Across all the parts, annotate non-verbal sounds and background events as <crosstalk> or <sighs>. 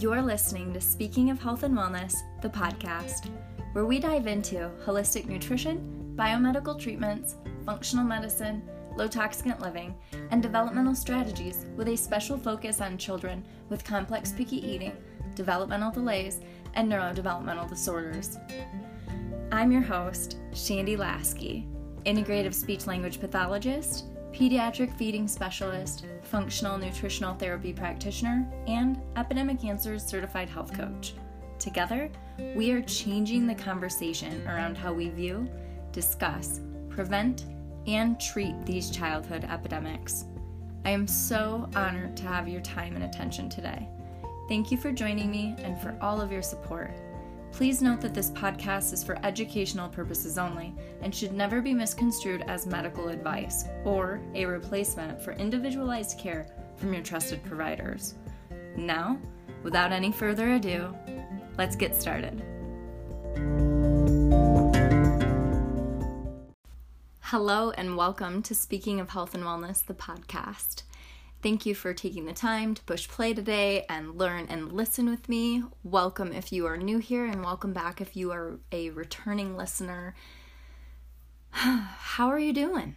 You're listening to Speaking of Health and Wellness, the podcast, where we dive into holistic nutrition, biomedical treatments, functional medicine, low toxicant living, and developmental strategies with a special focus on children with complex picky eating, developmental delays, and neurodevelopmental disorders. I'm your host, Shandy Lasky, integrative speech language pathologist, pediatric feeding specialist, functional nutritional therapy practitioner, and Epidemic Answers certified health coach. Together, we are changing the conversation around how we view, discuss, prevent, and treat these childhood epidemics. I am so honored to have your time and attention today. Thank you for joining me and for all of your support. Please note that this podcast is for educational purposes only and should never be misconstrued as medical advice or a replacement for individualized care from your trusted providers. Now, without any further ado, let's get started. Hello, and welcome to Speaking of Health and Wellness, the podcast. Thank you for taking the time to push play today and learn and listen with me. Welcome if you are new here, and welcome back if you are a returning listener. <sighs> How are you doing?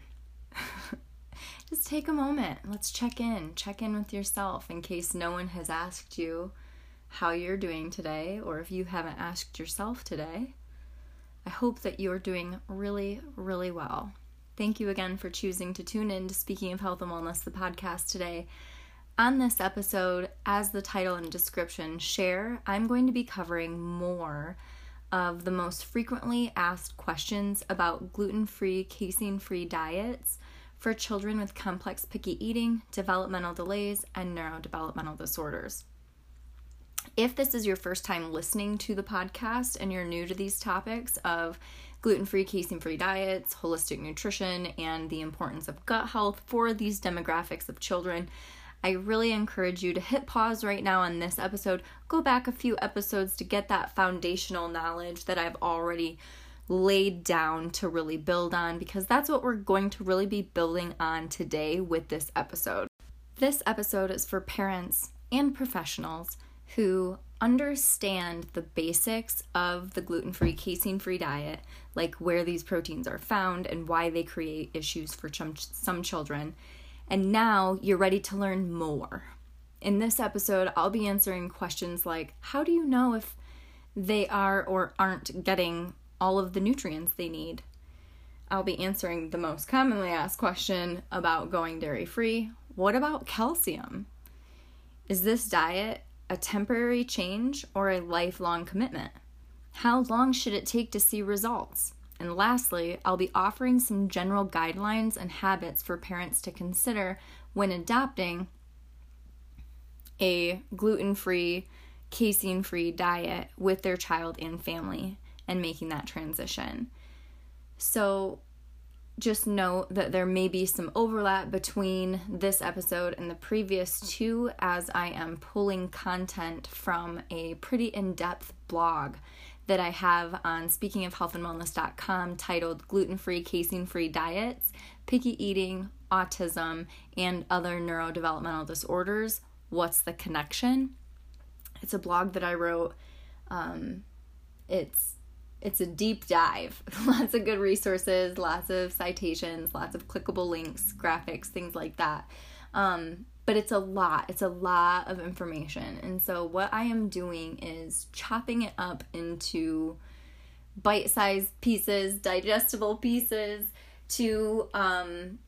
<laughs> Just take a moment. Let's check in. Check in with yourself in case no one has asked you how you're doing today, or if you haven't asked yourself today. I hope that you are doing really, really well. Thank you again for choosing to tune in to Speaking of Health and Wellness, the podcast today. On this episode, as the title and description share, I'm going to be covering more of the most frequently asked questions about gluten free, casein free diets for children with complex picky eating, developmental delays, and neurodevelopmental disorders. If this is your first time listening to the podcast and you're new to these topics of gluten free, casein free diets, holistic nutrition, and the importance of gut health for these demographics of children. I really encourage you to hit pause right now on this episode, go back a few episodes to get that foundational knowledge that I've already laid down to really build on because that's what we're going to really be building on today with this episode. This episode is for parents and professionals who understand the basics of the gluten free, casein free diet, like where these proteins are found and why they create issues for ch- some children. And now you're ready to learn more. In this episode, I'll be answering questions like How do you know if they are or aren't getting all of the nutrients they need? I'll be answering the most commonly asked question about going dairy free. What about calcium? Is this diet a temporary change or a lifelong commitment? How long should it take to see results? And lastly, I'll be offering some general guidelines and habits for parents to consider when adopting a gluten free, casein free diet with their child and family and making that transition. So, just note that there may be some overlap between this episode and the previous two, as I am pulling content from a pretty in depth blog that I have on speakingofhealthandwellness.com titled Gluten Free, Casein Free Diets, Picky Eating, Autism, and Other Neurodevelopmental Disorders. What's the connection? It's a blog that I wrote. Um, it's it's a deep dive. <laughs> lots of good resources, lots of citations, lots of clickable links, graphics, things like that. Um, but it's a lot. It's a lot of information. And so, what I am doing is chopping it up into bite sized pieces, digestible pieces to um,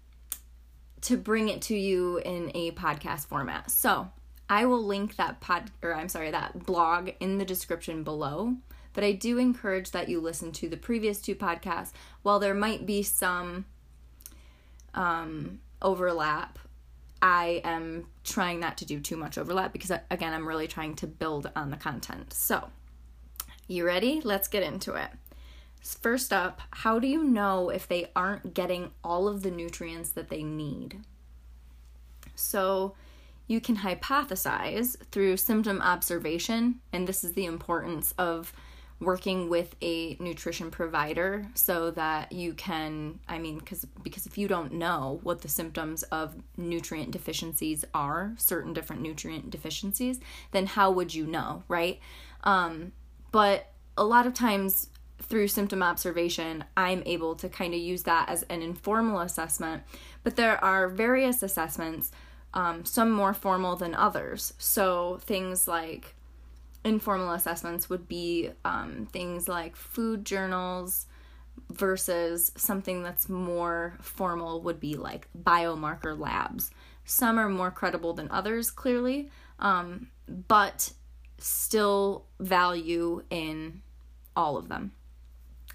to bring it to you in a podcast format. So, I will link that pod or I'm sorry, that blog in the description below but I do encourage that you listen to the previous two podcasts. While there might be some um, overlap, I am trying not to do too much overlap because, again, I'm really trying to build on the content. So, you ready? Let's get into it. First up, how do you know if they aren't getting all of the nutrients that they need? So, you can hypothesize through symptom observation, and this is the importance of working with a nutrition provider so that you can i mean because because if you don't know what the symptoms of nutrient deficiencies are certain different nutrient deficiencies then how would you know right? Um, but a lot of times through symptom observation i'm able to kind of use that as an informal assessment but there are various assessments um, some more formal than others. So things like informal assessments would be um, things like food journals versus something that's more formal would be like biomarker labs. Some are more credible than others, clearly, um, but still value in all of them.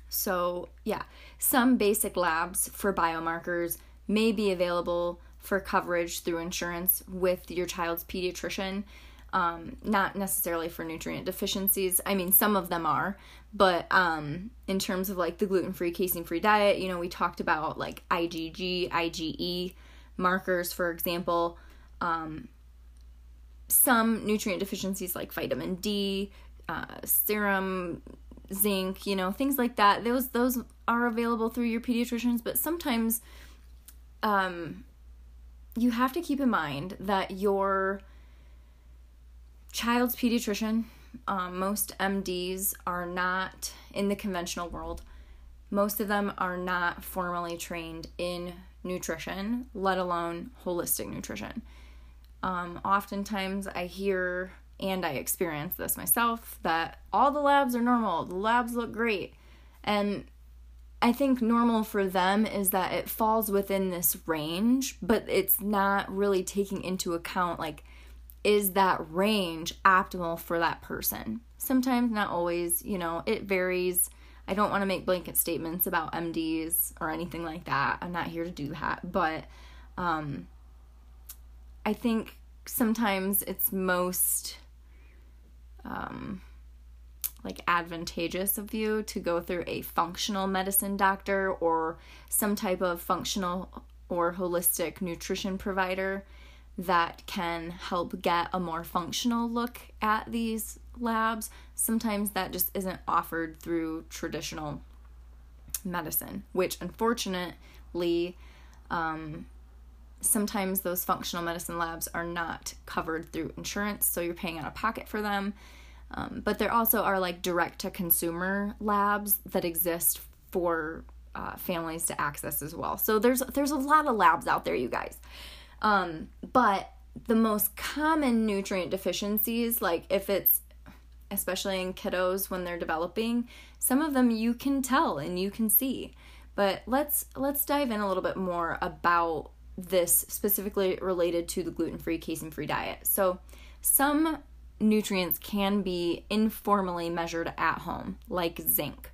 So, yeah, some basic labs for biomarkers may be available for coverage through insurance with your child's pediatrician um, not necessarily for nutrient deficiencies. I mean, some of them are, but um, in terms of like the gluten free, casein free diet, you know, we talked about like IgG, IgE markers, for example. Um, some nutrient deficiencies like vitamin D, uh, serum, zinc, you know, things like that. Those those are available through your pediatricians, but sometimes um, you have to keep in mind that your child's pediatrician, um, most MDs are not in the conventional world. Most of them are not formally trained in nutrition, let alone holistic nutrition. Um, oftentimes, I hear and I experience this myself that all the labs are normal, the labs look great. And I think normal for them is that it falls within this range, but it's not really taking into account like is that range optimal for that person? Sometimes, not always, you know, it varies. I don't want to make blanket statements about MDs or anything like that. I'm not here to do that. But um, I think sometimes it's most um, like advantageous of you to go through a functional medicine doctor or some type of functional or holistic nutrition provider that can help get a more functional look at these labs. Sometimes that just isn't offered through traditional medicine, which unfortunately, um, sometimes those functional medicine labs are not covered through insurance, so you're paying out of pocket for them. Um, but there also are like direct to consumer labs that exist for uh, families to access as well. So there's there's a lot of labs out there, you guys. Um, but the most common nutrient deficiencies, like if it's especially in kiddos when they're developing, some of them you can tell and you can see. But let's let's dive in a little bit more about this specifically related to the gluten-free, casein-free diet. So, some nutrients can be informally measured at home, like zinc.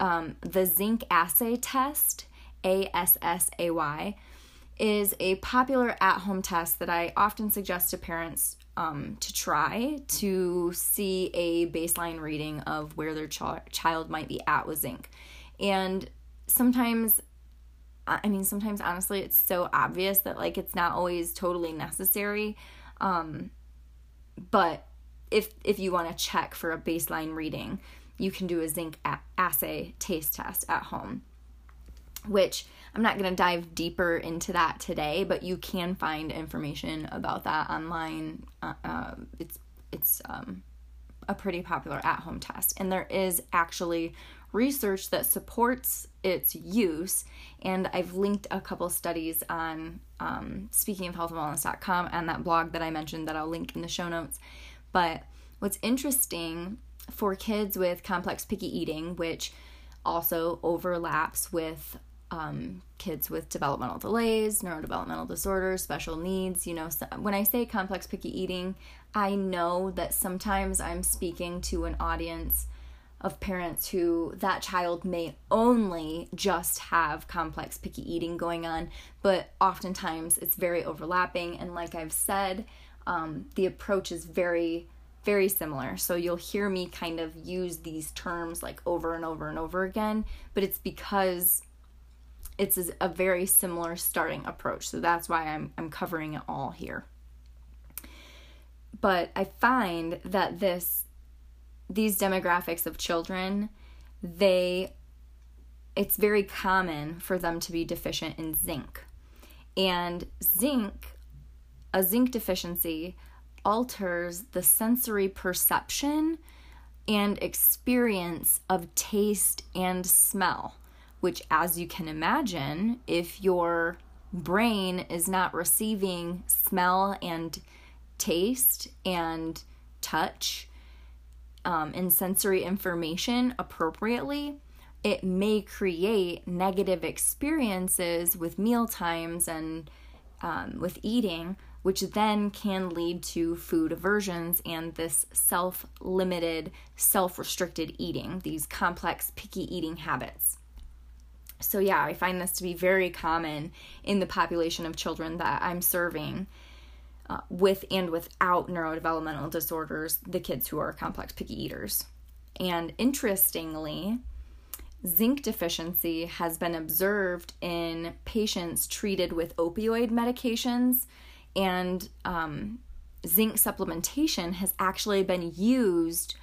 Um, the zinc assay test, ASSAY, is a popular at home test that I often suggest to parents um, to try to see a baseline reading of where their ch- child might be at with zinc. And sometimes, I mean, sometimes honestly, it's so obvious that like it's not always totally necessary. Um, but if if you want to check for a baseline reading, you can do a zinc a- assay taste test at home, which I'm not going to dive deeper into that today, but you can find information about that online. Uh, uh, it's it's um, a pretty popular at-home test, and there is actually research that supports its use. And I've linked a couple studies on um, speakingofhealthandwellness.com and that blog that I mentioned that I'll link in the show notes. But what's interesting for kids with complex picky eating, which also overlaps with um, kids with developmental delays, neurodevelopmental disorders, special needs. You know, so when I say complex picky eating, I know that sometimes I'm speaking to an audience of parents who that child may only just have complex picky eating going on, but oftentimes it's very overlapping. And like I've said, um, the approach is very, very similar. So you'll hear me kind of use these terms like over and over and over again, but it's because it's a very similar starting approach. So that's why I'm I'm covering it all here. But I find that this these demographics of children, they it's very common for them to be deficient in zinc. And zinc, a zinc deficiency alters the sensory perception and experience of taste and smell, which, as you can imagine, if your brain is not receiving smell and taste and touch um, and sensory information appropriately, it may create negative experiences with meal times and um, with eating, which then can lead to food aversions and this self limited, self restricted eating, these complex, picky eating habits. So, yeah, I find this to be very common in the population of children that I'm serving. Uh, with and without neurodevelopmental disorders, the kids who are complex picky eaters. And interestingly, zinc deficiency has been observed in patients treated with opioid medications, and um, zinc supplementation has actually been used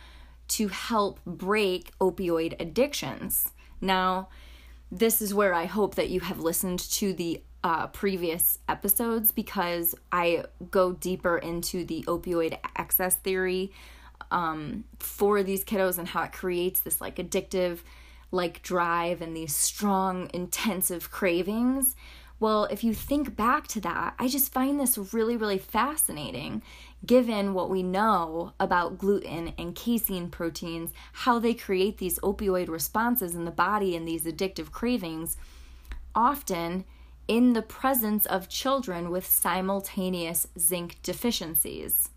to help break opioid addictions. Now, this is where I hope that you have listened to the uh, previous episodes because I go deeper into the opioid excess theory um, for these kiddos and how it creates this like addictive like drive and these strong, intensive cravings. Well, if you think back to that, I just find this really, really fascinating given what we know about gluten and casein proteins, how they create these opioid responses in the body and these addictive cravings, often in the presence of children with simultaneous zinc deficiencies.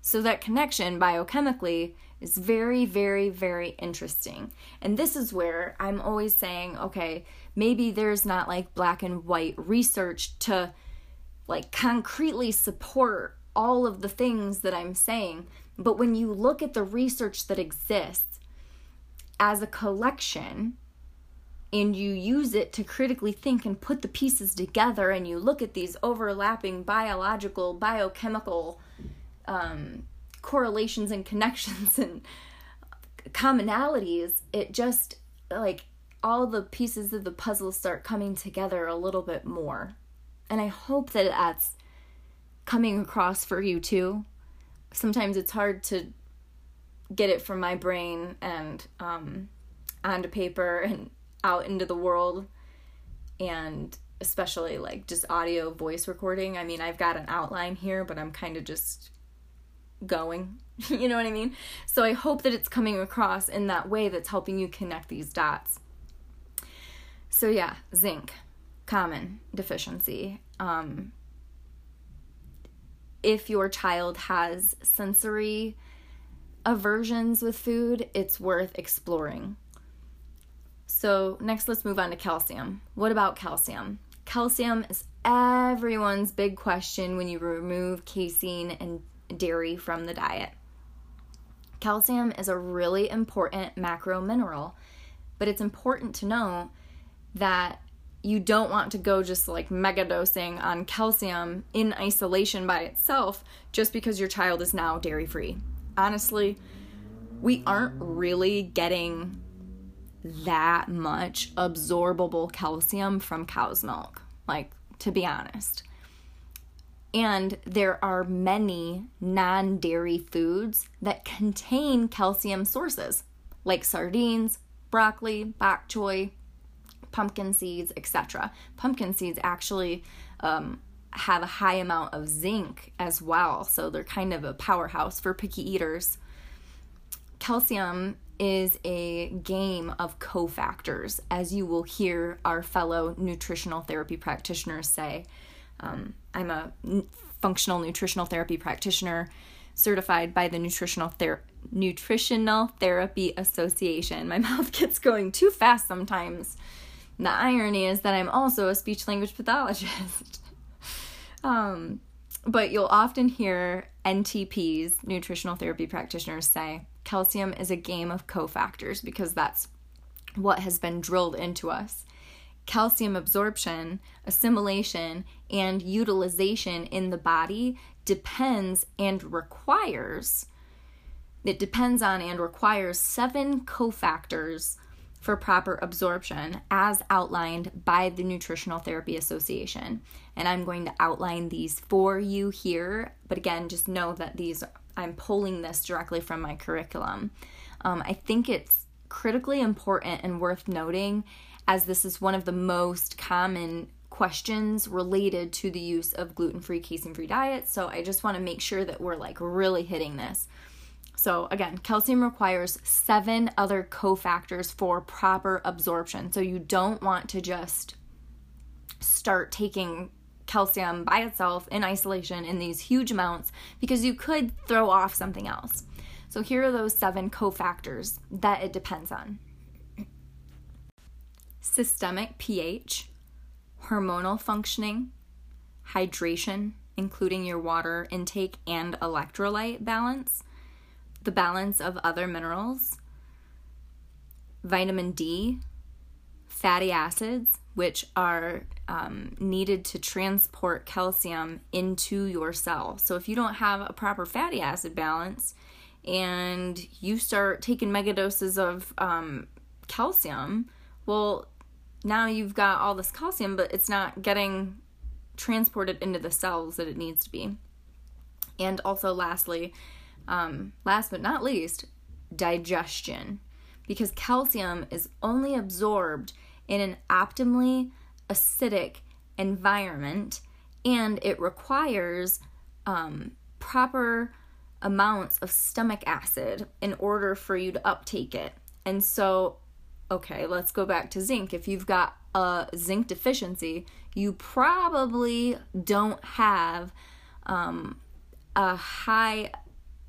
So, that connection biochemically is very, very, very interesting. And this is where I'm always saying, okay, maybe there's not like black and white research to like concretely support all of the things that I'm saying. But when you look at the research that exists as a collection, and you use it to critically think and put the pieces together, and you look at these overlapping biological, biochemical um, correlations and connections <laughs> and commonalities, it just like all the pieces of the puzzle start coming together a little bit more. And I hope that that's coming across for you too. Sometimes it's hard to get it from my brain and um, onto paper and out into the world. And especially like just audio voice recording. I mean, I've got an outline here, but I'm kind of just going. <laughs> you know what I mean? So I hope that it's coming across in that way that's helping you connect these dots. So yeah, zinc, common deficiency. Um, if your child has sensory aversions with food, it's worth exploring. So, next, let's move on to calcium. What about calcium? Calcium is everyone's big question when you remove casein and dairy from the diet. Calcium is a really important macro mineral, but it's important to know that you don't want to go just like mega dosing on calcium in isolation by itself just because your child is now dairy free. Honestly, we aren't really getting that much absorbable calcium from cow's milk, like to be honest. And there are many non dairy foods that contain calcium sources, like sardines, broccoli, bok choy, pumpkin seeds, etc. Pumpkin seeds actually um, have a high amount of zinc as well, so they're kind of a powerhouse for picky eaters. Calcium is a game of cofactors, as you will hear our fellow nutritional therapy practitioners say. Um, I'm a functional nutritional therapy practitioner certified by the Nutritional Ther- Nutritional Therapy Association. My <laughs> mouth gets going too fast sometimes. The irony is that I'm also a speech language pathologist. <laughs> um, but you'll often hear NTPs, nutritional therapy practitioners, say calcium is a game of cofactors because that's what has been drilled into us calcium absorption, assimilation, and utilization in the body depends and requires It depends on and requires seven cofactors for proper absorption as outlined by the Nutritional Therapy Association. And I'm going to outline these for you here, but again, just know that these I'm pulling this directly from my curriculum. Um, I think it's critically important and worth noting as this is one of the most common questions related to the use of gluten-free casein-free diets so i just want to make sure that we're like really hitting this so again calcium requires seven other cofactors for proper absorption. So you don't want to just start taking calcium by itself in isolation in these huge amounts because you could throw off something else. So here are those seven cofactors that it depends on. Systemic pH, hormonal functioning, hydration, including your water intake and electrolyte balance, the balance of other minerals, vitamin D, fatty acids, which are um, needed to transport calcium into your cell. So if you don't have a proper fatty acid balance, and you start taking megadoses of um, calcium, well, now you've got all this calcium, but it's not getting transported into the cells that it needs to be. And also, lastly, um, last but not least, digestion. Because calcium is only absorbed in an optimally acidic environment and it requires um, proper amounts of stomach acid in order for you to uptake it. And so, okay, let's go back to zinc. If you've got a zinc deficiency, you probably don't have um, a high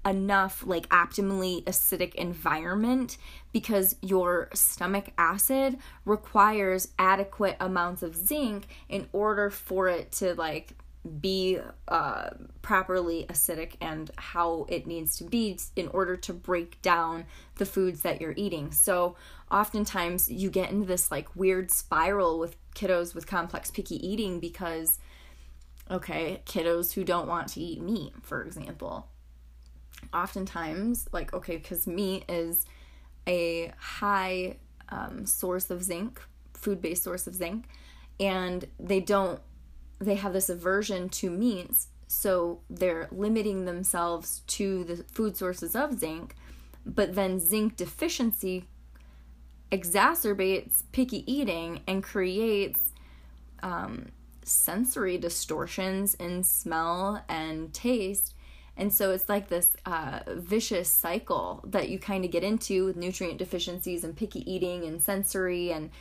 enough, like optimally acidic environment because your stomach acid requires adequate amounts of zinc in order for it to like be uh, properly acidic and how it needs to be in order to break down the foods that you're eating. So, oftentimes you get into this like weird spiral with kiddos with complex picky eating because, okay, kiddos who don't want to eat meat, for example, oftentimes, like, okay, because meat is a high um, source of zinc, food based source of zinc, and they don't they have this aversion to meats, so they're limiting themselves to the food sources of zinc, but then zinc deficiency exacerbates picky eating and creates um, sensory distortions in smell and taste. And so it's like this uh, vicious cycle that you kind of get into with nutrient deficiencies and picky eating and sensory and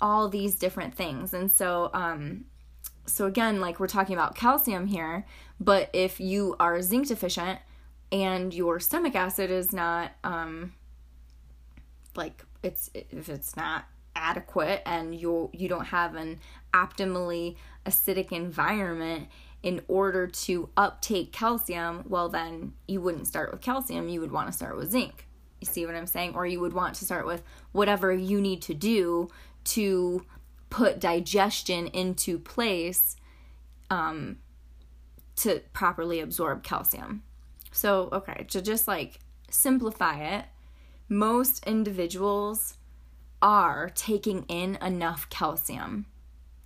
all these different things. And so um, so again, like we're talking about calcium here, but if you are zinc deficient and your stomach acid is not um like it's if it's not adequate and you you don't have an optimally acidic environment in order to uptake calcium, well then you wouldn't start with calcium, you would want to start with zinc. You see what I'm saying? Or you would want to start with whatever you need to do to put digestion into place um, to properly absorb calcium. So, okay, to just like simplify it, most individuals are taking in enough calcium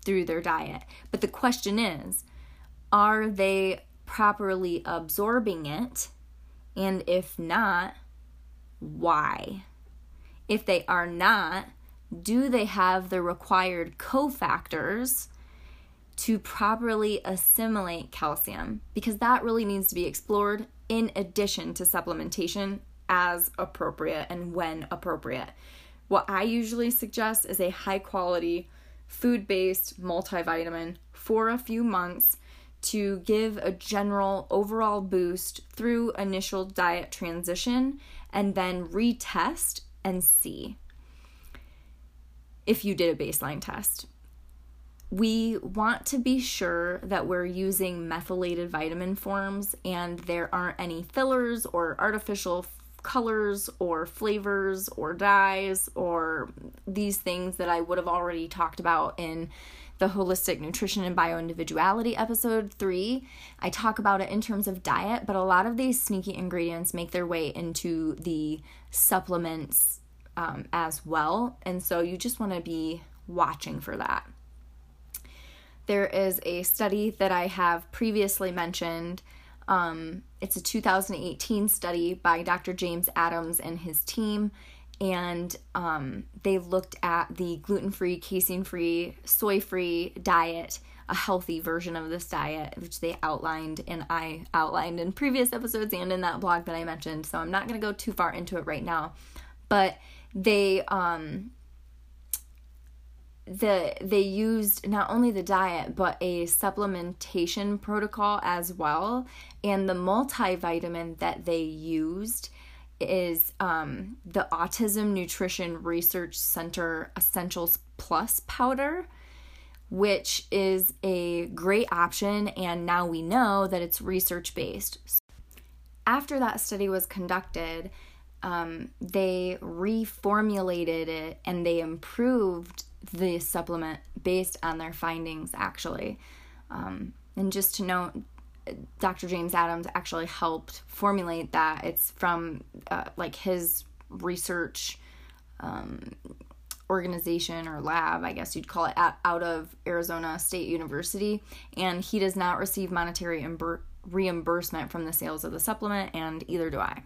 through their diet. But the question is, are they properly absorbing it? And if not, why? If they are not, do they have the required cofactors to properly assimilate calcium? Because that really needs to be explored in addition to supplementation as appropriate and when appropriate. What I usually suggest is a high quality food based multivitamin for a few months to give a general overall boost through initial diet transition and then retest and see if you did a baseline test. We want to be sure that we're using methylated vitamin forms and there aren't any fillers or artificial colors or flavors or dyes or these things that I would have already talked about in the holistic nutrition and bioindividuality episode 3 i talk about it in terms of diet but a lot of these sneaky ingredients make their way into the supplements um, as well. And so you just want to be watching for that. There is a study that i have previously mentioned. Um, it's a 2018 study by dr james adams and his team and um, they looked at the gluten free, casein free, soy free diet, a healthy version of this diet, which they outlined and I outlined in previous episodes and in that blog that I mentioned. So I'm not going to go too far into it right now, but they um, the they used not only the diet but a supplementation protocol as well and the multivitamin that they used is um, the Autism Nutrition Research Center Essentials Plus powder, which is a great option, and now we know that it's research based. After that study was conducted, um, they reformulated it and they improved the supplement based on their findings, actually. Um, and just to note, Dr. James Adams actually helped formulate that. It's from uh, like his research um, organization or lab, I guess you'd call it, at, out of Arizona State University. And he does not receive monetary imber- reimbursement from the sales of the supplement, and either do I.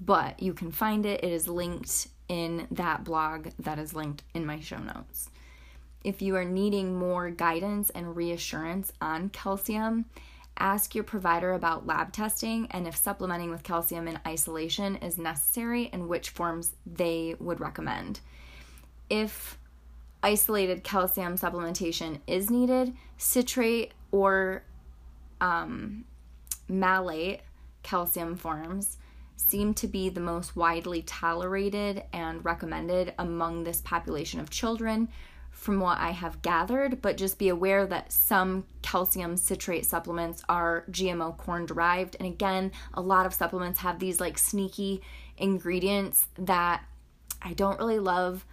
But you can find it, it is linked in that blog that is linked in my show notes. If you are needing more guidance and reassurance on calcium, Ask your provider about lab testing and if supplementing with calcium in isolation is necessary and which forms they would recommend. If isolated calcium supplementation is needed, citrate or um, malate calcium forms seem to be the most widely tolerated and recommended among this population of children from what I have gathered, but just be aware that some calcium citrate supplements are GMO corn derived. And again, a lot of supplements have these like sneaky ingredients that I don't really love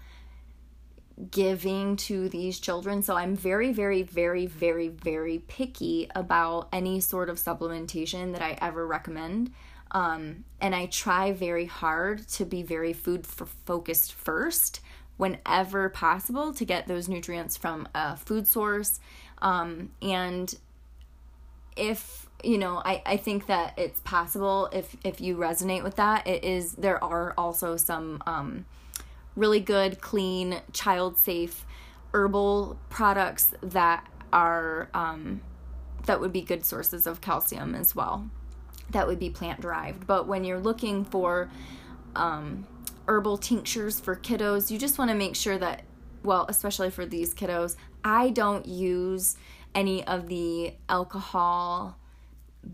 giving to these children. So I'm very, very, very, very, very picky about any sort of supplementation that I ever recommend. Um, and I try very hard to be very food focused first whenever possible to get those nutrients from a food source. Um, and if you know I, I think that it's possible if if you resonate with that it is there are also some um, really good clean child safe herbal products that are um, that would be good sources of calcium as well that would be plant derived but when you're looking for um, herbal tinctures for kiddos. You just want to make sure that, well, especially for these kiddos, I don't use any of the alcohol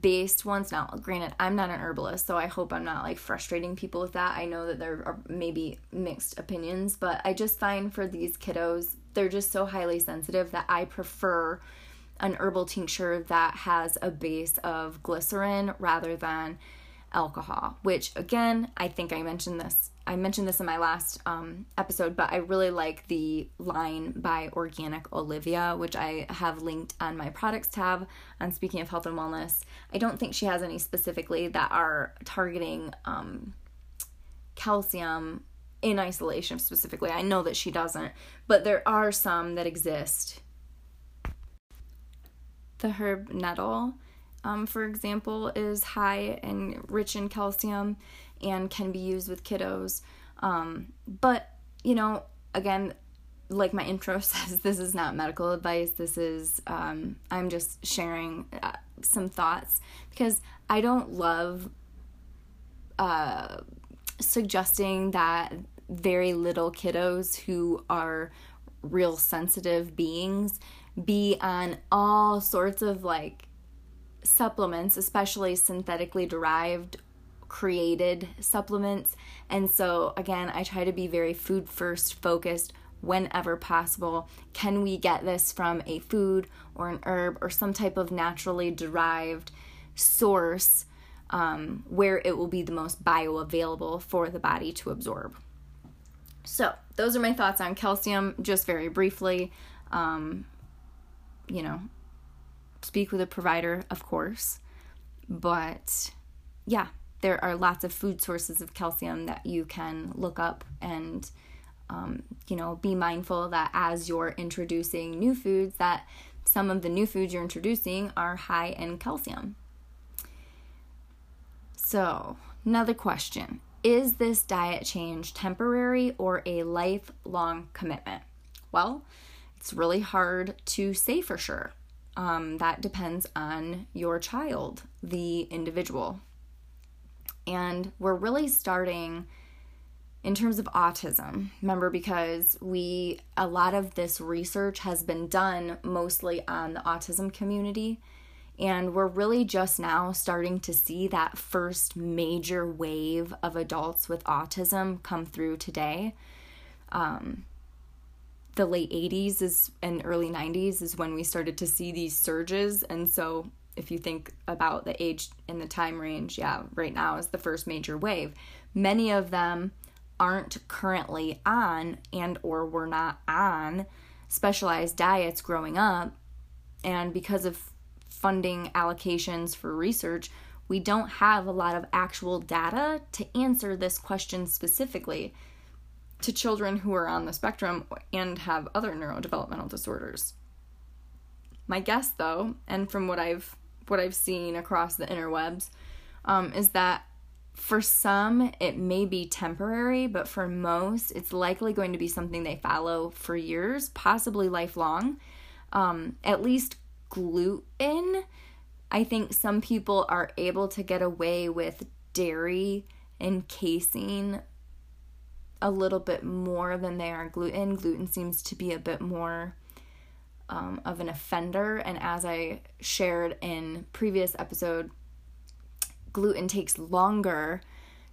based ones. Now, granted, I'm not an herbalist, so I hope I'm not like frustrating people with that. I know that there are maybe mixed opinions, but I just find for these kiddos, they're just so highly sensitive that I prefer an herbal tincture that has a base of glycerin rather than alcohol, which again, I think I mentioned this I mentioned this in my last um, episode, but I really like the line by Organic Olivia, which I have linked on my products tab on Speaking of Health and Wellness. I don't think she has any specifically that are targeting um, calcium in isolation specifically. I know that she doesn't, but there are some that exist. The herb nettle, um, for example, is high and rich in calcium and can be used with kiddos. Um, but, you know, again, like my <laughs> intro says, this is not medical advice. This is, um, I'm just sharing uh, some thoughts because I don't love uh, suggesting that very little kiddos who are real sensitive beings be on all sorts of like supplements, especially synthetically derived created supplements. And so, again, I try to be very food first focused whenever possible. Can we get this from a food or an herb or some type of naturally derived source um, where it will be the most bioavailable for the body to absorb? So, those are my thoughts on calcium, just very briefly. Um, you know, speak with a provider, of course. But yeah, there are lots of food sources of calcium that you can look up and um, you know be mindful that as you're introducing new foods that some of the new foods you're introducing are high in calcium. So another question. Is this diet change temporary or a lifelong commitment? Well it's really hard to say for sure um, that depends on your child the individual. And we're really starting in terms of autism remember because we a lot of this research has been done mostly on the autism community and we're really just now starting to see that first major wave of adults with autism come through today. Um, the late 80s is and early 90s is when we started to see these surges. And so if you think about the age and the time range yeah right now is the first major wave. Many of them aren't currently on and or were not on specialized diets growing up. And because of funding allocations for research we don't have a lot of actual data to answer this question specifically to children who are on the spectrum and have other neurodevelopmental disorders. My guess though, and from what I've what I've seen across the interwebs, um, is that for some, it may be temporary, but for most, it's likely going to be something they follow for years, possibly lifelong. Um, at least gluten, I think some people are able to get away with dairy and casein a little bit more than they are gluten. Gluten seems to be a bit more um, of an offender, and as I shared in previous episode, gluten takes longer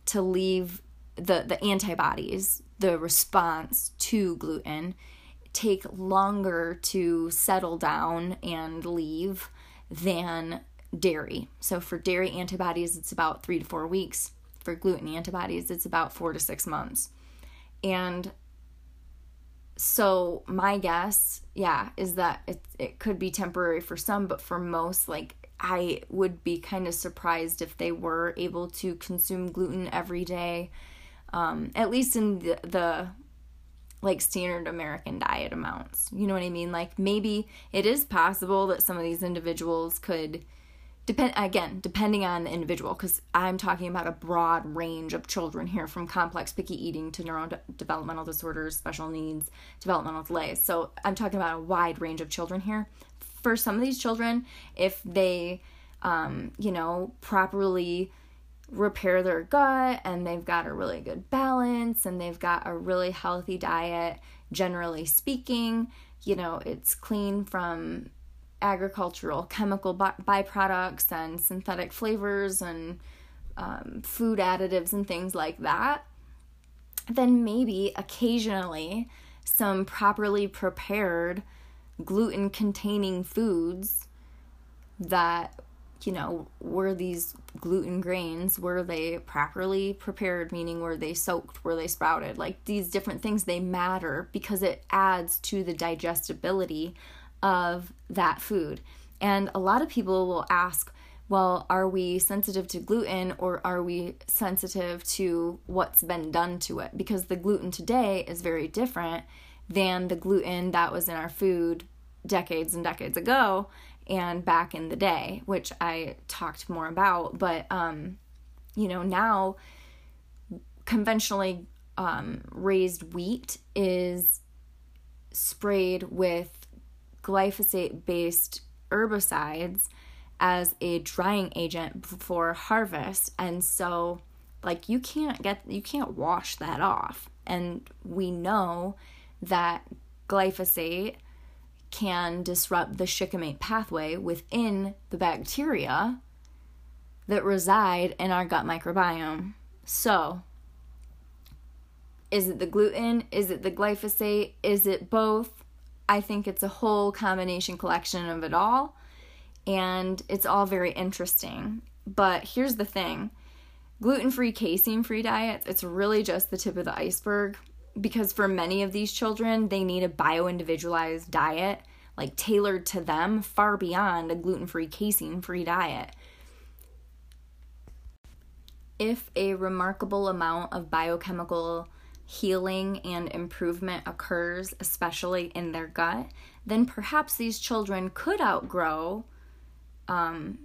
to leave the the antibodies, the response to gluten take longer to settle down and leave than dairy. So for dairy antibodies it's about 3 to 4 weeks. For gluten antibodies it's about 4 to 6 months. And so my guess, yeah, is that it it could be temporary for some, but for most like I would be kind of surprised if they were able to consume gluten every day, um, at least in the, the like standard American diet amounts. You know what I mean? Like maybe it is possible that some of these individuals could depend again depending on the individual because i'm talking about a broad range of children here from complex picky eating to neurodevelopmental disorders special needs developmental delays. So i'm talking about a wide range of children here. For some of these children, if they, um, you know, properly repair their gut and they've got a really good balance and they've got a really healthy diet, generally speaking, you know, it's clean from agricultural chemical by- byproducts and synthetic flavors and um, food additives and things like that, then maybe occasionally some properly prepared gluten containing foods that you know were these gluten grains were they properly prepared meaning were they soaked were they sprouted? Like these different things they matter because it adds to the digestibility of that food and a lot of people will ask well are we sensitive to gluten or are we sensitive to what's been done to it because the gluten today is very different than the gluten that was in our food decades and decades ago and back in the day, which I talked more about. But, um, you know, now conventionally um, raised wheat is sprayed with glyphosate based herbicides as a drying agent before harvest. And so, like, you can't get, you can't wash that off. And we know that glyphosate can disrupt the shikimate pathway within the bacteria that reside in our gut microbiome. So, is it the gluten? Is it the glyphosate? Is it both? I think it's a whole combination collection of it all. And it's all very interesting. But here's the thing gluten free, casein free diets, it's really just the tip of the iceberg because for many of these children, they need a bio individualized diet. like tailored to them far beyond a gluten free, casein free diet. If a remarkable amount of biochemical healing and improvement occurs, especially in their gut, then perhaps these children could outgrow um,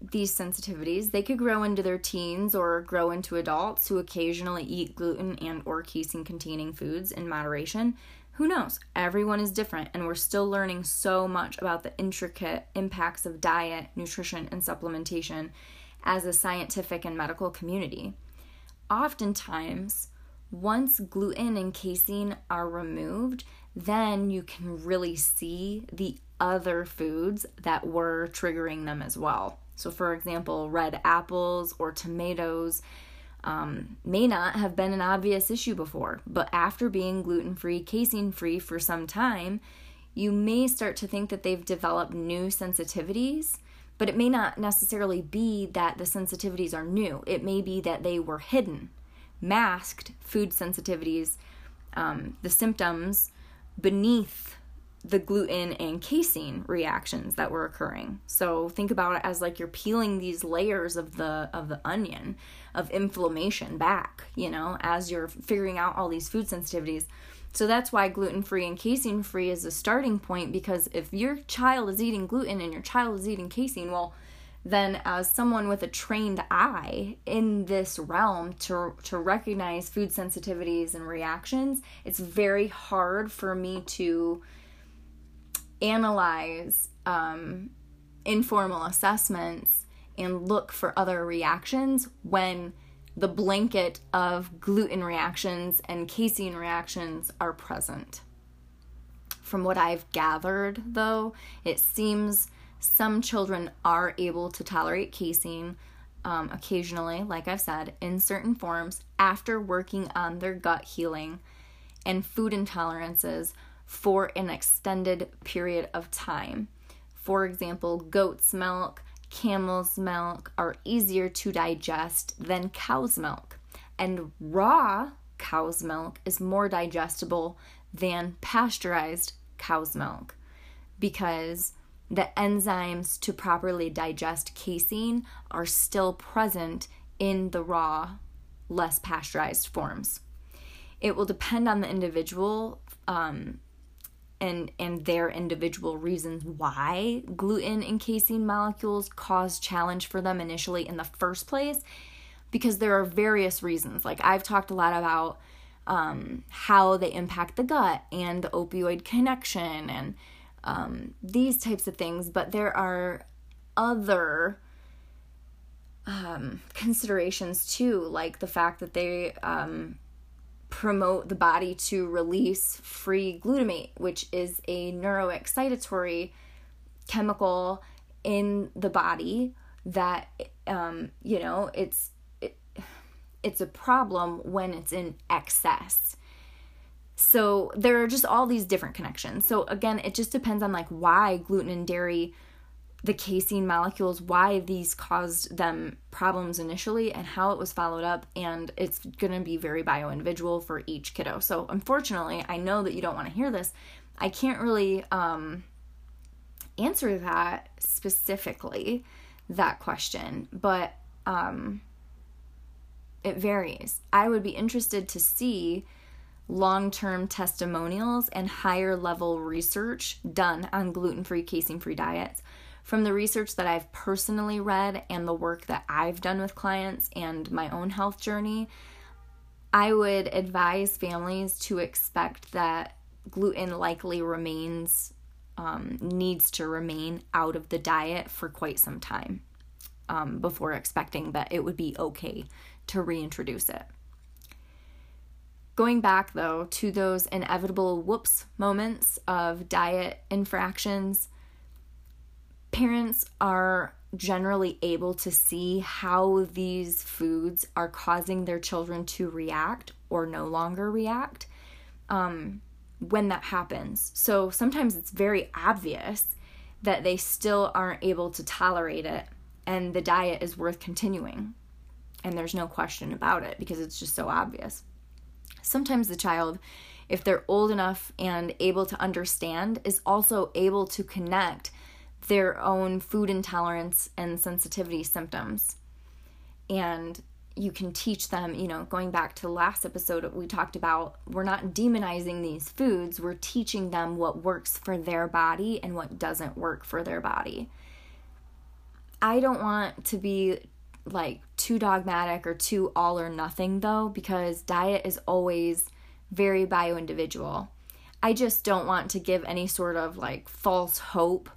these sensitivities. They could grow into their teens or grow into adults who occasionally eat gluten and or casein containing foods in moderation. Who knows? Everyone is different and we're still learning so much about the intricate impacts of diet, nutrition and supplementation as a scientific and medical community. Oftentimes, once gluten and casein are removed, then you can really see the other foods that were triggering them as well. So, for example, red apples or tomatoes um, may not have been an obvious issue before, but after being gluten free, casein free for some time, you may start to think that they've developed new sensitivities, but it may not necessarily be that the sensitivities are new. It may be that they were hidden, masked food sensitivities, um, the symptoms beneath the gluten and casein reactions that were occurring. So think about it as like you're peeling these layers of the of the onion of inflammation back, you know, as you're figuring out all these food sensitivities. So that's why gluten-free and casein-free is a starting point because if your child is eating gluten and your child is eating casein, well, then as someone with a trained eye in this realm to to recognize food sensitivities and reactions, it's very hard for me to analyze um, informal assessments and look for other reactions when the blanket of gluten reactions and casein reactions are present. From what I've gathered, though, it seems some children are able to tolerate casein um, occasionally, like I've said, in certain forms after working on their gut healing and food intolerances for an extended period of time. For example, goat's milk, camel's milk are easier to digest than cow's milk, and raw cow's milk is more digestible than pasteurized cow's milk because the enzymes to properly digest casein are still present in the raw, less pasteurized forms. It will depend on the individual um, and and their individual reasons why gluten and casein molecules cause challenge for them initially in the first place because there are various reasons like i've talked a lot about um, how they impact the gut and the opioid connection and um, these types of things but there are other um, considerations too like the fact that they um, promote the body to release free glutamate, which is a neuroexcitatory chemical in the body that um, you know it's it, it's a problem when it's in excess so there are just all these different connections so again it just depends on like why gluten and dairy the casein molecules, why these caused them problems initially, and how it was followed up. And it's going to be very bio individual for each kiddo. So, unfortunately, I know that you don't want to hear this. I can't really um, answer that specifically, that question, but um, it varies. I would be interested to see long term testimonials and higher level research done on gluten free, casein free diets from the research that I've personally read and the work that I've done with clients and my own health journey, I would advise families to expect that gluten likely remains, um, needs to remain out of the diet for quite some time um, before expecting that it would be okay to reintroduce it. Going back though to those inevitable whoops moments of diet infractions, parents are generally able to see how these foods are causing their children to react or no longer react um, when that happens. So sometimes it's very obvious that they still aren't able to tolerate it and the diet is worth continuing. And there's no question about it because it's just so obvious. Sometimes the child if they're old enough and able to understand, is also able to connect their own food intolerance and sensitivity symptoms. And you can teach them, you know, going back to the last episode, we talked about we're not demonizing these foods, we're teaching them what works for their body and what doesn't work for their body. I don't want to be like too dogmatic or too all or nothing though, because diet is always very bio individual. I just don't want to give any sort of like false hope.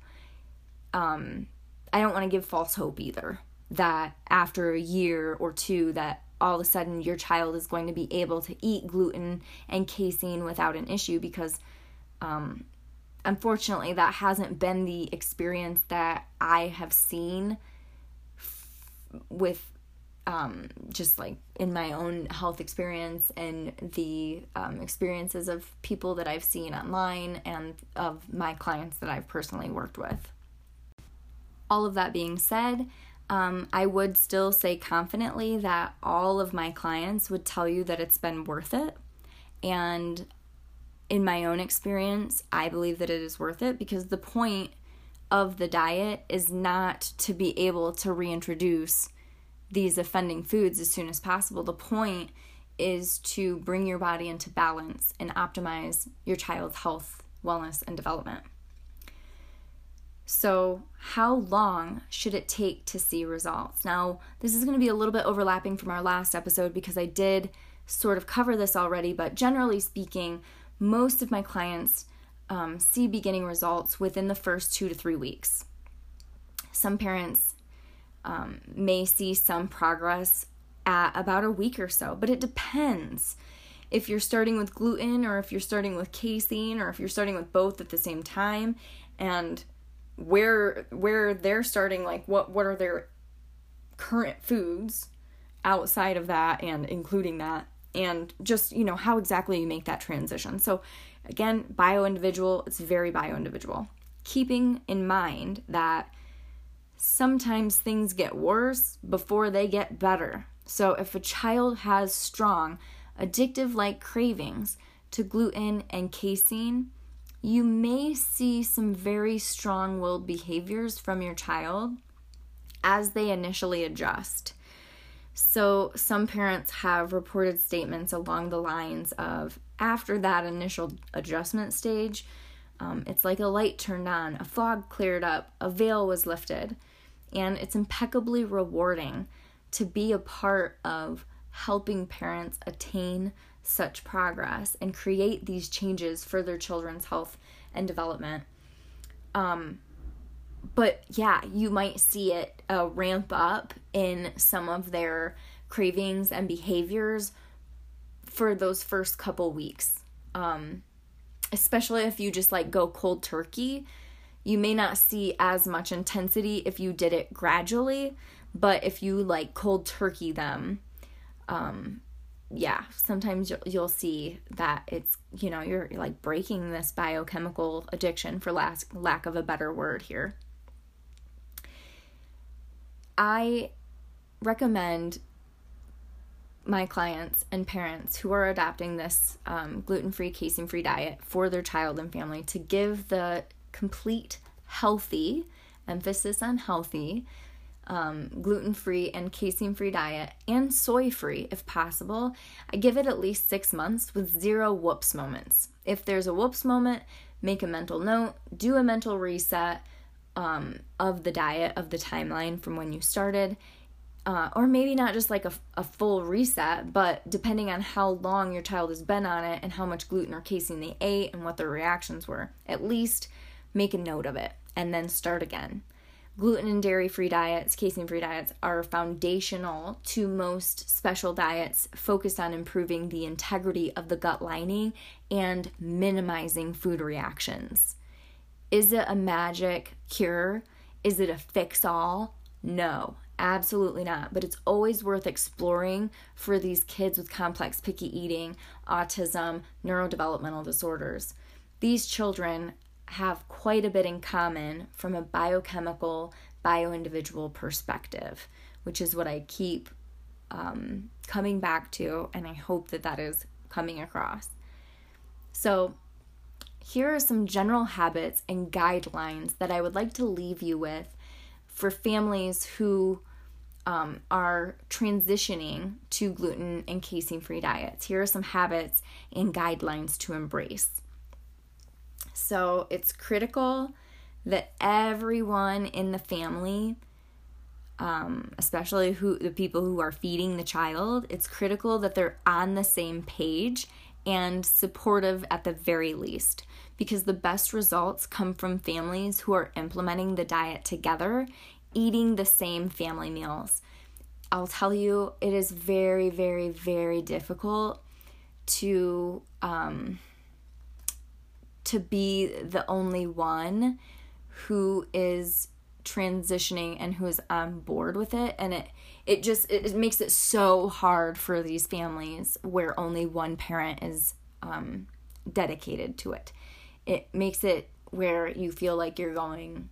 Um, I don't want to give false hope either that after a year or two that all of a sudden your child is going to be able to eat gluten and casein without an issue because um, unfortunately that hasn't been the experience that i have seen with um, just like in my own health experience and the um, experiences of people that i've seen online and of my clients that i've personally worked with all of that being said um, I would still say confidently that all of my clients would tell you that it's been worth it. And in my own experience, I believe that it is worth it because the point of the diet is not to be able to reintroduce these offending foods as soon as possible. The point is to bring your body into balance and optimize your child's health, wellness, and development. So, how long should it take to see results? Now, this is going to be a little bit overlapping from our last episode because I did sort of cover this already, but generally speaking, most of my clients um, see beginning results within the first two to three weeks. Some parents um, may see some progress at about a week or so, but it depends if you're starting with gluten or if you're starting with casein or if you're starting with both at the same time. And where where they're starting like what what are their current foods outside of that and including that and just you know how exactly you make that transition so again bio individual it's very bio individual keeping in mind that sometimes things get worse before they get better so if a child has strong addictive like cravings to gluten and casein you may see some very strong willed behaviors from your child as they initially adjust. So, some parents have reported statements along the lines of after that initial adjustment stage, um, it's like a light turned on, a fog cleared up, a veil was lifted, and it's impeccably rewarding to be a part of helping parents attain such progress and create these changes for their children's health and development. Um, but yeah, you might see it uh, ramp up in some of their cravings and behaviors for those first couple weeks. Um, especially if you just like go cold turkey, you may not see as much intensity if you did it gradually, but if you like cold turkey them, um, yeah, sometimes you'll, you'll see that it's, you know, you're, like breaking this biochemical addiction for lack, lack of a better word here. I recommend my clients and parents who are adopting this um, gluten free, casein free diet for their child and family to give the complete healthy, emphasis on healthy, um, gluten free and casein free diet and soy free if possible. I give it at least six months with zero whoops moments. If there's a whoops moment, make a mental note, do a mental reset um, of the diet, of the timeline from when you started. Uh, or maybe not just like a, a full reset, but depending on how long your child has been on it and how much gluten or casein they ate and what their reactions were, at least make a note of it and then start again. Gluten and dairy free diets, casein free diets are foundational to most special diets focused on improving the integrity of the gut lining and minimizing food reactions. Is it a magic cure? Is it a fix all? No, absolutely not. But it's always worth exploring for these kids with complex picky eating, autism, neurodevelopmental disorders. These children have quite a bit in common from a biochemical, bio-individual perspective, which is what I keep um, coming back to, and I hope that that is coming across. So, here are some general habits and guidelines that I would like to leave you with for families who um, are transitioning to gluten and casein free diets. Here are some habits and guidelines to embrace. So, it's critical that everyone in the family um, especially who the people who are feeding the child, it's critical that they're on the same page and supportive at the very least because the best results come from families who are implementing the diet together, eating the same family meals. I'll tell you, it is very, very, very difficult to um, to be the only one who is transitioning and who is on board with it and it it just it, it makes it so hard for these families where only one parent is um, dedicated to it it makes it where you feel like you're going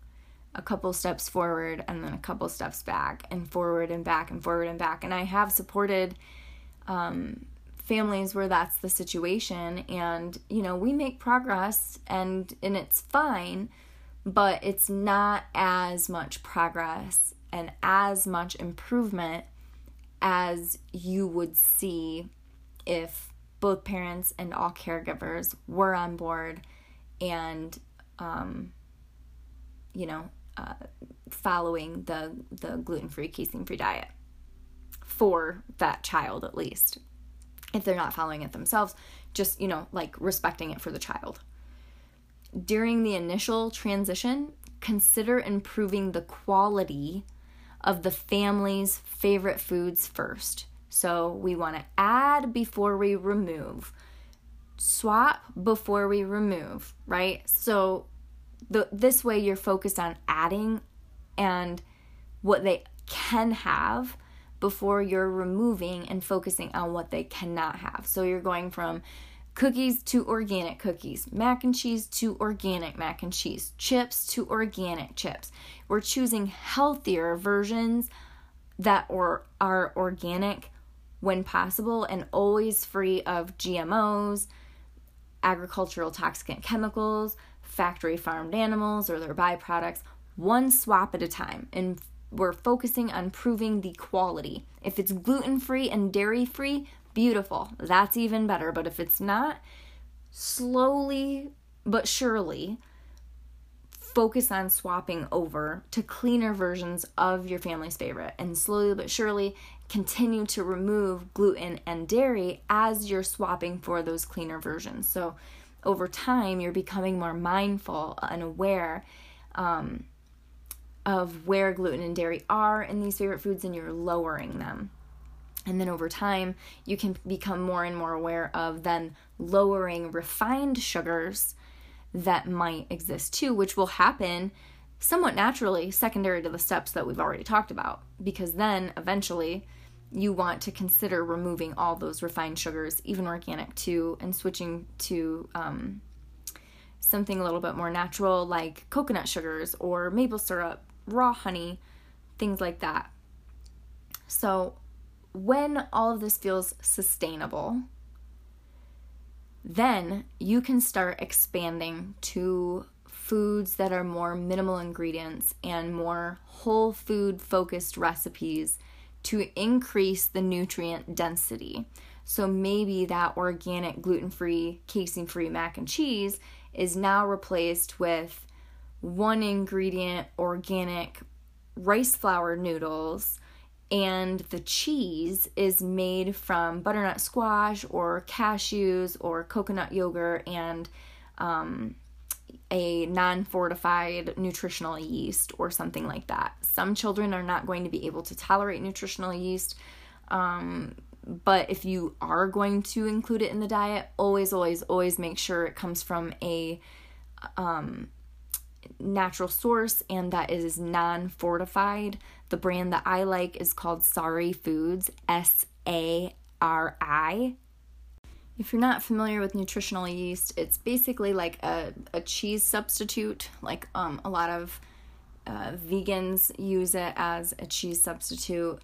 a couple steps forward and then a couple steps back and forward and back and forward and back. And i have supported um, families where that's the situation. And you know we make progress and and it's fine but it's not as much progress and as much improvement as you would see if both parents and all caregivers were on board and um, you know uh, following the the gluten-free casein-free diet for that child at least if they're not following it themselves just you know like respecting it for the child during the initial transition, consider improving the quality of the family's favorite foods first. So we want to add before we remove, swap before we remove, right? So the, this way you're focused on adding and what they can have before you're removing and focusing on what they cannot have. So you're going from cookies to organic cookies, mac and cheese to organic mac and cheese, chips to organic chips. We're choosing healthier versions that are, are organic when possible and always free of GMOs, agricultural toxic chemicals, factory farmed animals or their byproducts, one swap at a time. And we're focusing on proving the quality. If it's gluten free and dairy free, beautiful. That's even better. But if it's not, slowly but surely focus on swapping over to cleaner versions of your family's favorite and slowly but surely continue to remove gluten and dairy as you're swapping for those cleaner versions. So over time, you're becoming more mindful and aware um, of where gluten and dairy are in these favorite foods and you're lowering them. And then over time, you can become more and more aware of then lowering refined sugars that might exist too, which will happen somewhat naturally, secondary to the steps that we've already talked about. Because then eventually, you want to consider removing all those refined sugars, even organic too, and switching to um, something a little bit more natural like coconut sugars or maple syrup, raw honey, things like that. So, when all of this feels sustainable, then you can start expanding to foods that are more minimal ingredients and more whole food focused recipes to increase the nutrient density. So maybe that organic, gluten free, casein free mac and cheese is now replaced with one ingredient organic rice flour noodles and the cheese is made from butternut squash or cashews or coconut yogurt and um, a non fortified nutritional yeast or something like that. Some children are not going to be able to tolerate nutritional yeast. Um, but if you are going to include it in the diet, always, always, always make sure it comes from a um, natural source and that is non fortified. The brand that I like is called Sari Foods, S A R I. If you're not familiar with nutritional yeast, it's basically like a, a cheese substitute. Like um, a lot of uh, vegans use it as a cheese substitute.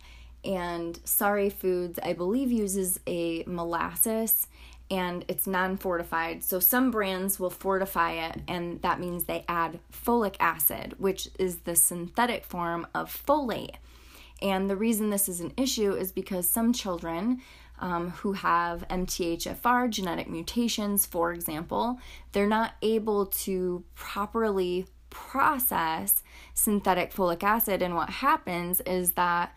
And Sari Foods, I believe, uses a molasses and it's non fortified. So some brands will fortify it, and that means they add folic acid, which is the synthetic form of folate. And the reason this is an issue is because some children um, who have MTHFR genetic mutations, for example, they're not able to properly process synthetic folic acid. And what happens is that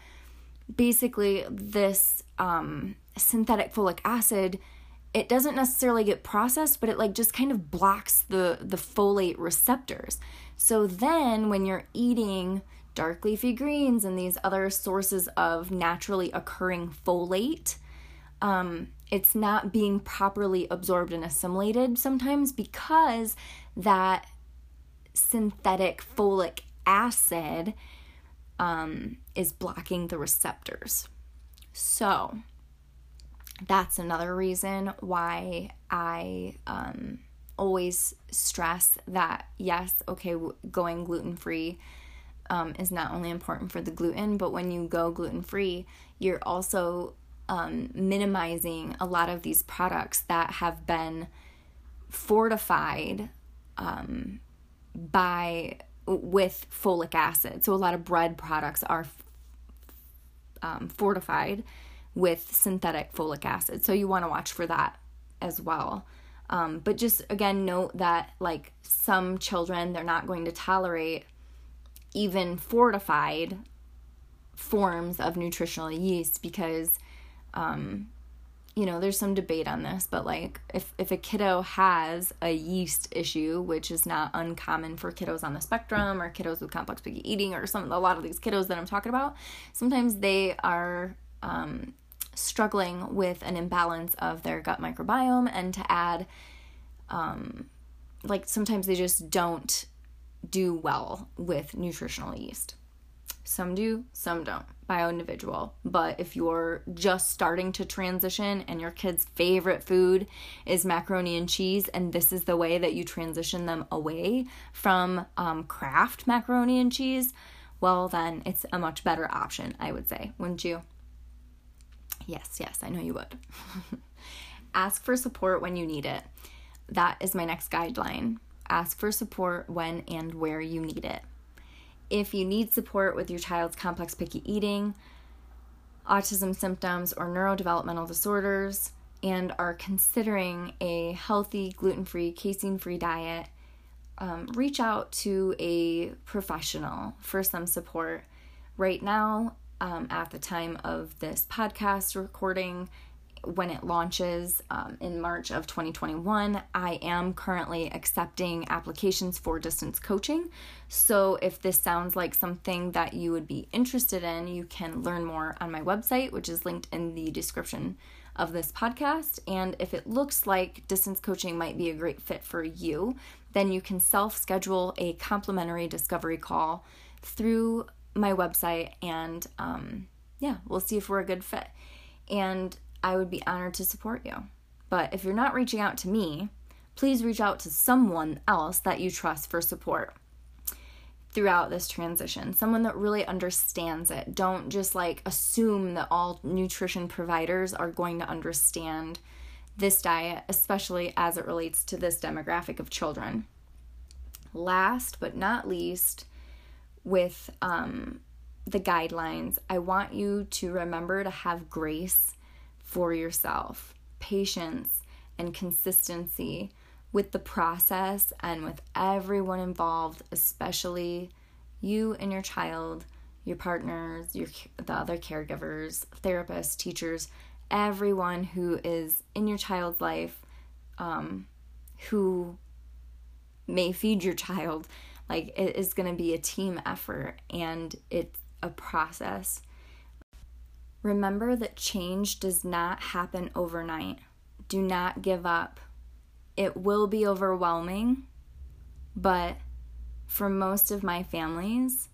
basically this um, synthetic folic acid it doesn't necessarily get processed but it like just kind of blocks the the folate receptors so then when you're eating dark leafy greens and these other sources of naturally occurring folate um, it's not being properly absorbed and assimilated sometimes because that synthetic folic acid um, is blocking the receptors. So that's another reason why I um, always stress that yes, okay, going gluten free um, is not only important for the gluten, but when you go gluten free, you're also um, minimizing a lot of these products that have been fortified um, by with folic acid. So a lot of bread products are um, fortified with synthetic folic acid. So you want to watch for that as well. Um, but just again, note that like some children, they're not going to tolerate even fortified forms of nutritional yeast because um, you know, there's some debate on this, but like if if a kiddo has a yeast issue, which is not uncommon for kiddos on the spectrum or kiddos with complex picky eating or some a lot of these kiddos that I'm talking about, sometimes they are um, struggling with an imbalance of their gut microbiome, and to add, um, like sometimes they just don't do well with nutritional yeast. Some do, some don't bio individual. But if you're just starting to transition and your kid's favorite food is macaroni and cheese, and this is the way that you transition them away from um, Kraft macaroni and cheese, well, then it's a much better option, I would say, wouldn't you? Yes, yes, I know you would. <laughs> Ask for support when you need it. That is my next guideline. Ask for support when and where you need it. If you need support with your child's complex picky eating, autism symptoms, or neurodevelopmental disorders, and are considering a healthy, gluten free, casein free diet, um, reach out to a professional for some support. Right now, um, at the time of this podcast recording, when it launches um, in March of 2021. I am currently accepting applications for distance coaching. So, if this sounds like something that you would be interested in, you can learn more on my website, which is linked in the description of this podcast. And if it looks like distance coaching might be a great fit for you, then you can self schedule a complimentary discovery call through my website. And um, yeah, we'll see if we're a good fit. And I would be honored to support you. But if you're not reaching out to me, please reach out to someone else that you trust for support throughout this transition. Someone that really understands it. Don't just like assume that all nutrition providers are going to understand this diet, especially as it relates to this demographic of children. Last but not least, with um, the guidelines, I want you to remember to have grace for yourself, patience, and consistency with the process and with everyone involved, especially you and your child, your partners, your the other caregivers, therapists, teachers, everyone who is in your child's life, um, who may feed your child. Like it is going to be a team effort and it's a process. Remember that change does not happen overnight. Do not give up. It will be overwhelming, but for most of my families,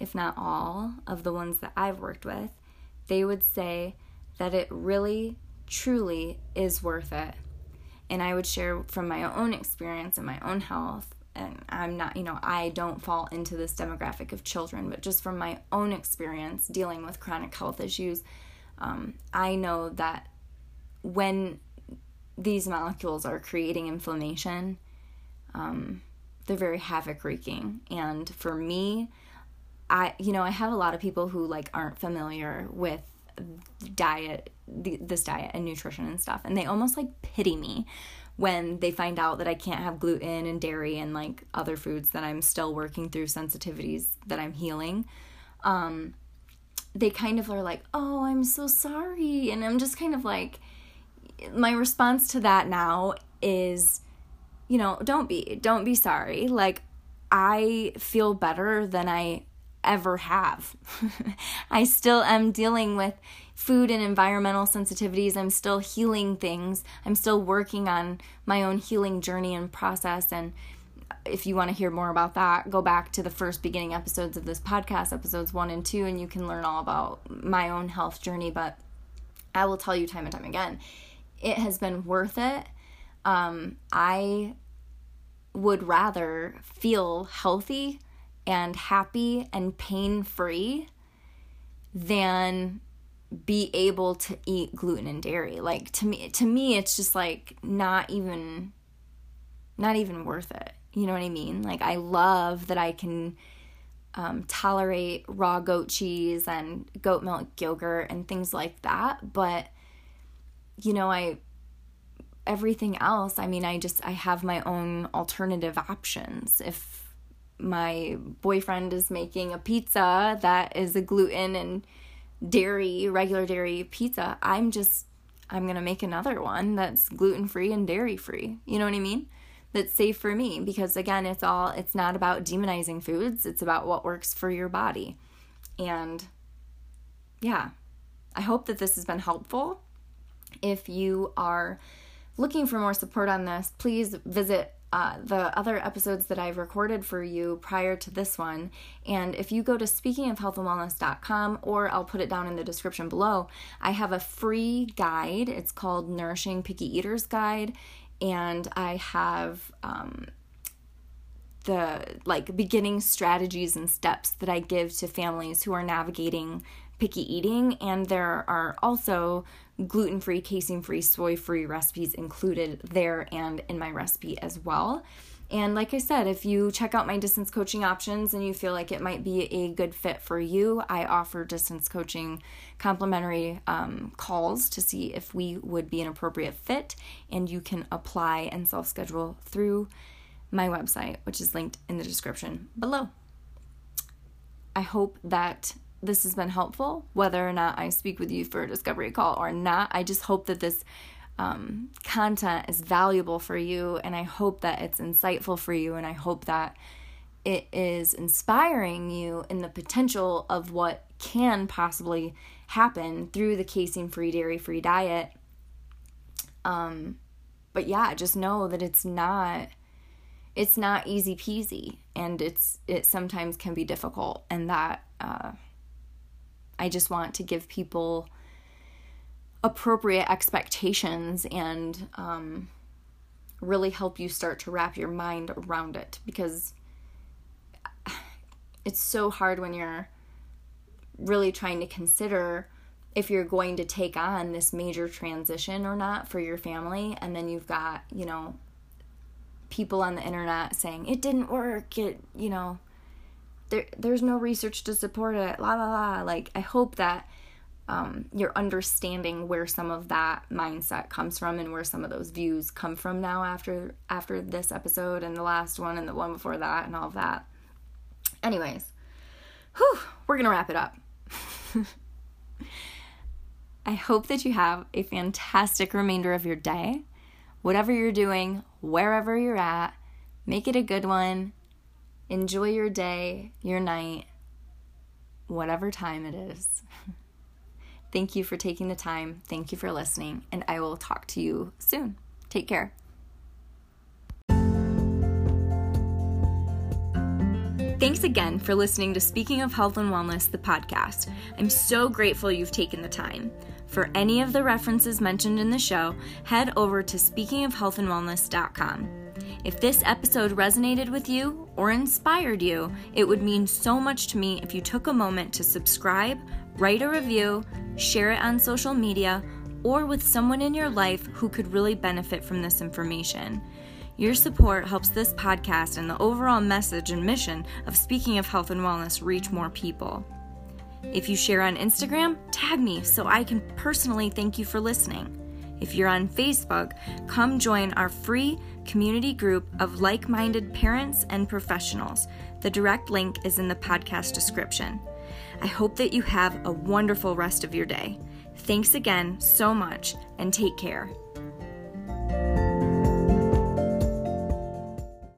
if not all of the ones that I've worked with, they would say that it really, truly is worth it. And I would share from my own experience and my own health and I'm not, you know, I don't fall into this demographic of children, but just from my own experience dealing with chronic health issues, um, I know that when these molecules are creating inflammation. Um, they're very havoc wreaking. And for me, I, you know, I have a lot of people who like aren't familiar with diet, this diet and nutrition and stuff, and they almost like pity me when they find out that I can't have gluten and dairy and like other foods that I'm still working through sensitivities that I'm healing. Um, they kind of are like, "Oh, I'm so sorry," and I'm just kind of like, my response to that now is, you know, don't be, don't be sorry. Like, I feel better than I ever have. <laughs> I still am dealing with food and environmental sensitivities. I'm still healing things. I'm still working on my own healing journey and process. And if you want to hear more about that, go back to the first beginning episodes of this podcast, episodes one and two, and you can learn all about my own health journey. But I will tell you time and time again, it has been worth it. Um, I would rather feel healthy and happy and pain free than be able to eat gluten and dairy. Like to me to me it's just like not even not even worth it. You know what I mean? Like I love that I can um, tolerate raw goat cheese and goat milk yogurt and things like that, but you know, I everything else, I mean, I just I have my own alternative options. If my boyfriend is making a pizza that is a gluten and dairy, regular dairy pizza, I'm just I'm going to make another one that's gluten free and dairy free. You know what I mean? That's safe for me because again, it's all it's not about demonizing foods, it's about what works for your body. And yeah, I hope that this has been helpful. If you are looking for more support on this, please visit uh, the other episodes that I've recorded for you prior to this one. And if you go to speakingofhealthandwellness.com, or I'll put it down in the description below, I have a free guide. It's called Nourishing Picky Eaters Guide. And I have um, the like beginning strategies and steps that I give to families who are navigating picky eating. And there are also gluten free, casein free, soy free recipes included there and in my recipe as well. And like I said, if you check out my distance coaching options and you feel like it might be a good fit for you, I offer distance coaching complimentary um, calls to see if we would be an appropriate fit. And you can apply and self schedule through my website, which is linked in the description below. I hope that this has been helpful, whether or not I speak with you for a discovery call or not. I just hope that this um, content is valuable for you, and I hope that it's insightful for you, and I hope that it is inspiring you in the potential of what can possibly happen through the casein free, dairy free diet. Um, but yeah, just know that it's not it's not easy peasy and it's it sometimes can be difficult and that uh, I just want to give people appropriate expectations and um, really help you start to wrap your mind around it because it's so hard when you're really trying to consider if you're going to take on this major transition or not for your family. And then you've got you know people on the internet saying it didn't work. It you know there there's no research to support it la la la. Like i hope that um, you're understanding where some of that mindset comes from and where some of those views come from now after after this episode and the last one and the one before that and all of that. Anyways whew, we're gonna wrap it up. <laughs> I hope that you have a fantastic remainder of your day. Whatever you're doing wherever you're at make it a good one Enjoy your day, your night, whatever time it is. <laughs> Thank you for taking the time. Thank you for listening, and I will talk to you soon. Take care. Thanks again for listening to Speaking of Health and Wellness, the podcast. I'm so grateful you've taken the time. For any of the references mentioned in the show, head over to speakingofhealthandwellness.com. If this episode resonated with you or inspired you, it would mean so much to me if you took a moment to subscribe, write a review, share it on social media, or with someone in your life who could really benefit from this information. Your support helps this podcast and the overall message and mission of Speaking of Health and Wellness reach more people. If you share on Instagram, tag me so I can personally thank you for listening. If you're on Facebook, come join our free community group of like minded parents and professionals. The direct link is in the podcast description. I hope that you have a wonderful rest of your day. Thanks again so much and take care.